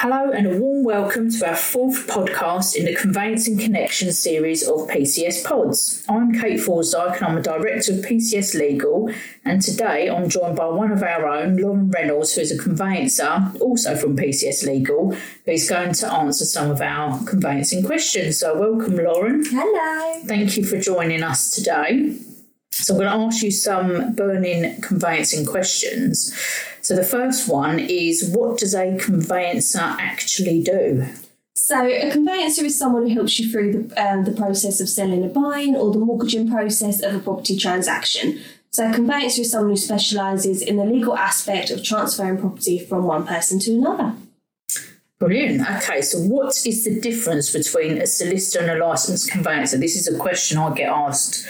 Hello and a warm welcome to our fourth podcast in the Conveyancing Connection series of PCS Pods. I'm Kate Forsdike and I'm a director of PCS Legal and today I'm joined by one of our own, Lauren Reynolds, who is a conveyancer, also from PCS Legal, who's going to answer some of our conveyancing questions. So welcome Lauren. Hello. Thank you for joining us today. So I'm going to ask you some burning conveyancing questions. So the first one is what does a conveyancer actually do? So, a conveyancer is someone who helps you through the, um, the process of selling or buying or the mortgaging process of a property transaction. So, a conveyancer is someone who specialises in the legal aspect of transferring property from one person to another. Brilliant. Okay, so what is the difference between a solicitor and a licensed conveyancer? This is a question I get asked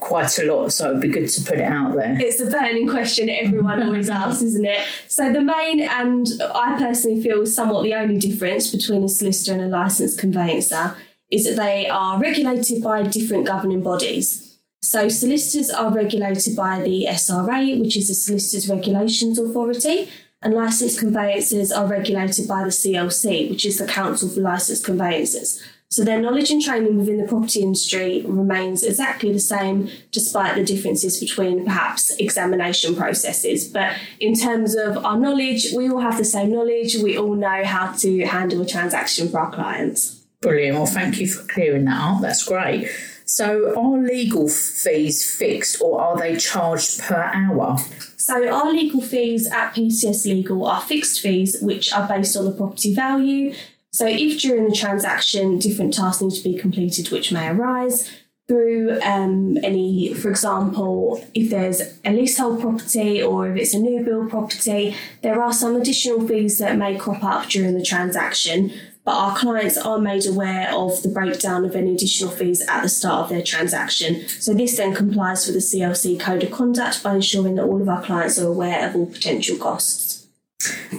quite a lot, so it'd be good to put it out there. It's a burning question everyone always asks, isn't it? So the main and I personally feel somewhat the only difference between a solicitor and a licensed conveyancer is that they are regulated by different governing bodies. So solicitors are regulated by the SRA, which is the Solicitors Regulations Authority, and licensed conveyancers are regulated by the CLC, which is the Council for Licensed Conveyancers. So their knowledge and training within the property industry remains exactly the same, despite the differences between perhaps examination processes. But in terms of our knowledge, we all have the same knowledge. We all know how to handle a transaction for our clients. Brilliant. Well, thank you for clearing that up. That's great. So, are legal fees fixed or are they charged per hour? So, our legal fees at PCS Legal are fixed fees, which are based on the property value so, if during the transaction different tasks need to be completed which may arise through um, any, for example, if there's a leasehold property or if it's a new build property, there are some additional fees that may crop up during the transaction. But our clients are made aware of the breakdown of any additional fees at the start of their transaction. So, this then complies with the CLC Code of Conduct by ensuring that all of our clients are aware of all potential costs.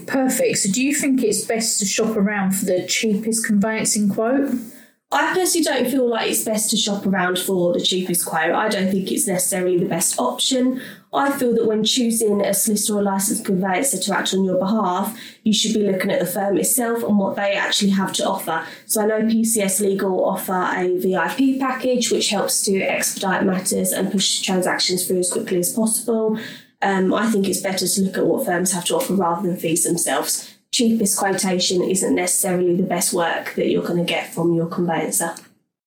Perfect. So, do you think it's best to shop around for the cheapest conveyancing quote? I personally don't feel like it's best to shop around for the cheapest quote. I don't think it's necessarily the best option. I feel that when choosing a solicitor or licensed conveyancer to act on your behalf, you should be looking at the firm itself and what they actually have to offer. So I know PCS Legal offer a VIP package which helps to expedite matters and push transactions through as quickly as possible. Um, I think it's better to look at what firms have to offer rather than fees themselves. Cheapest quotation isn't necessarily the best work that you're going to get from your conveyancer.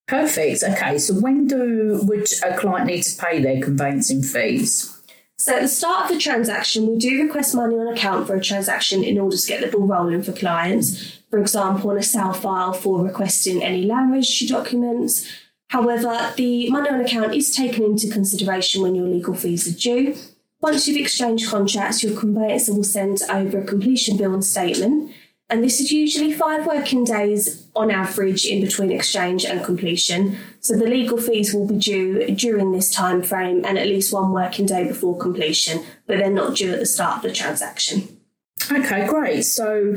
Perfect. Okay, so when do would a client need to pay their conveyancing fees? So at the start of the transaction, we do request money on account for a transaction in order to get the ball rolling for clients. For example, on a sale file for requesting any land registry documents. However, the money on account is taken into consideration when your legal fees are due. Once you've exchanged contracts, your conveyancer will send over a completion bill and statement. And this is usually five working days on average in between exchange and completion. So the legal fees will be due during this time frame and at least one working day before completion, but they're not due at the start of the transaction. Okay, great. So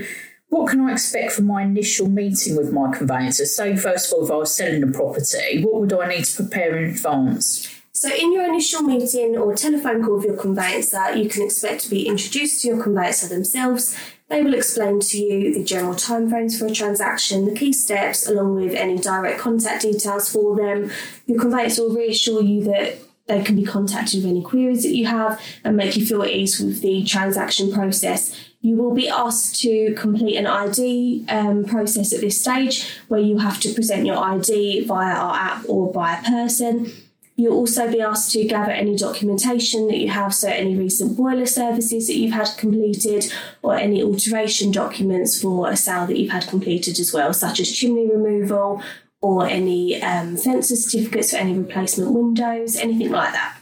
what can I expect from my initial meeting with my conveyancer? Say, first of all, if I was selling a property, what would I need to prepare in advance? So, in your initial meeting or telephone call with your conveyancer, you can expect to be introduced to your conveyancer themselves. They will explain to you the general timeframes for a transaction, the key steps, along with any direct contact details for them. Your conveyancer will reassure you that they can be contacted with any queries that you have and make you feel at ease with the transaction process. You will be asked to complete an ID um, process at this stage where you have to present your ID via our app or by a person. You'll also be asked to gather any documentation that you have, so any recent boiler services that you've had completed, or any alteration documents for a sale that you've had completed as well, such as chimney removal or any um, certificates for any replacement windows, anything like that.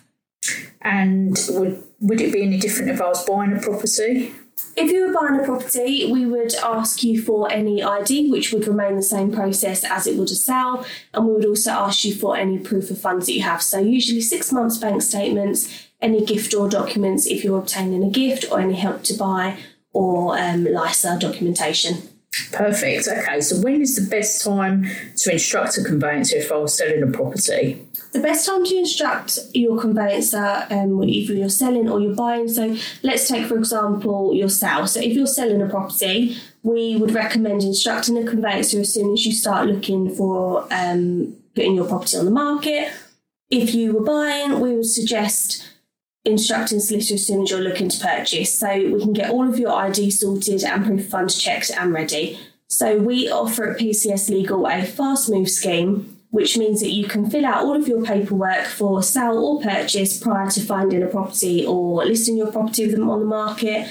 And would, would it be any different if I was buying a property? If you were buying a property, we would ask you for any ID, which would remain the same process as it would a sale, and we would also ask you for any proof of funds that you have. So, usually six months bank statements, any gift or documents if you're obtaining a gift, or any help to buy or um, LISA documentation. Perfect. Okay, so when is the best time to instruct a conveyancer if I was selling a property? The best time to instruct your conveyancer, um, either you're selling or you're buying. So let's take, for example, your sale. So if you're selling a property, we would recommend instructing a conveyancer as soon as you start looking for um, putting your property on the market. If you were buying, we would suggest instructing solicitor as soon as you're looking to purchase. So we can get all of your ID sorted and proof of funds checked and ready. So we offer at PCS Legal a fast move scheme, which means that you can fill out all of your paperwork for sale or purchase prior to finding a property or listing your property with them on the market.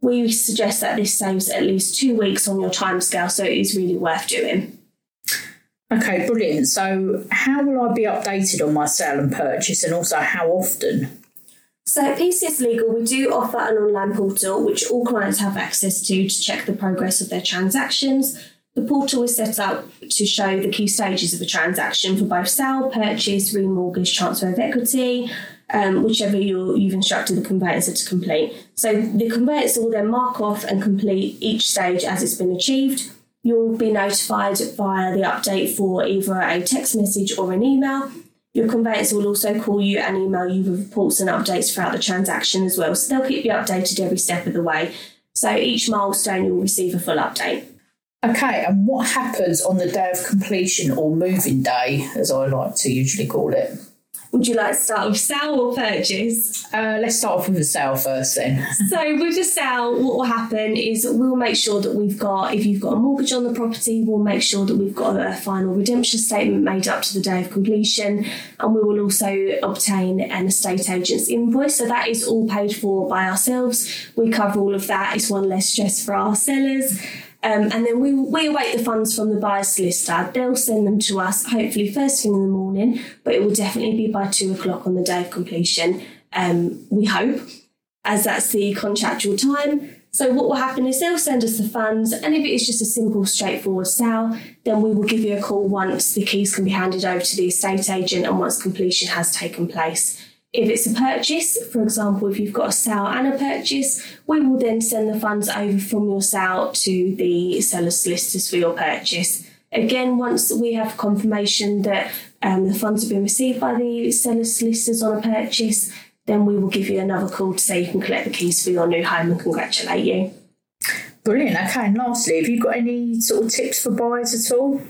We suggest that this saves at least two weeks on your timescale, so it is really worth doing. Okay, brilliant. So, how will I be updated on my sale and purchase, and also how often? So at PCS Legal, we do offer an online portal which all clients have access to to check the progress of their transactions. The portal is set up to show the key stages of a transaction for both sale, purchase, remortgage, transfer of equity, um, whichever you have instructed the conveyancer to complete. So the conveyancer will then mark off and complete each stage as it's been achieved. You'll be notified via the update for either a text message or an email, your conveyancer will also call you and email you with reports and updates throughout the transaction as well. So they'll keep you updated every step of the way. So each milestone you'll receive a full update. Okay, and what happens on the day of completion or moving day, as I like to usually call it? Would you like to start with sale or purchase? Uh, let's start off with the sale first then. so with the sale, what will happen is we'll make sure that we've got, if you've got a mortgage on the property, we'll make sure that we've got a final redemption statement made up to the day of completion. And we will also obtain an estate agent's invoice. So that is all paid for by ourselves. We cover all of that. It's one less stress for our sellers. Um, and then we, we await the funds from the buyer's solicitor. They'll send them to us, hopefully first thing in the morning, but it will definitely be by two o'clock on the day of completion. Um, we hope, as that's the contractual time. So what will happen is they'll send us the funds, and if it is just a simple, straightforward sale, then we will give you a call once the keys can be handed over to the estate agent and once completion has taken place. If it's a purchase, for example, if you've got a sale and a purchase, we will then send the funds over from your sale to the seller's solicitors for your purchase. Again, once we have confirmation that um, the funds have been received by the seller's solicitors on a purchase, then we will give you another call to say you can collect the keys for your new home and congratulate you. Brilliant. Okay, and lastly, have you got any sort of tips for buyers at all?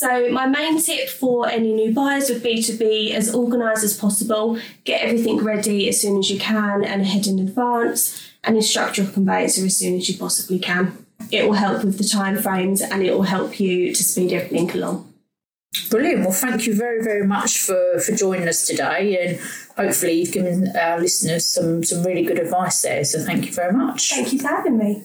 So, my main tip for any new buyers would be to be as organised as possible, get everything ready as soon as you can and ahead in advance, and instruct your conveyancer as soon as you possibly can. It will help with the time frames and it will help you to speed everything along. Brilliant. Well, thank you very, very much for, for joining us today, and hopefully, you've given our listeners some, some really good advice there. So, thank you very much. Thank you for having me.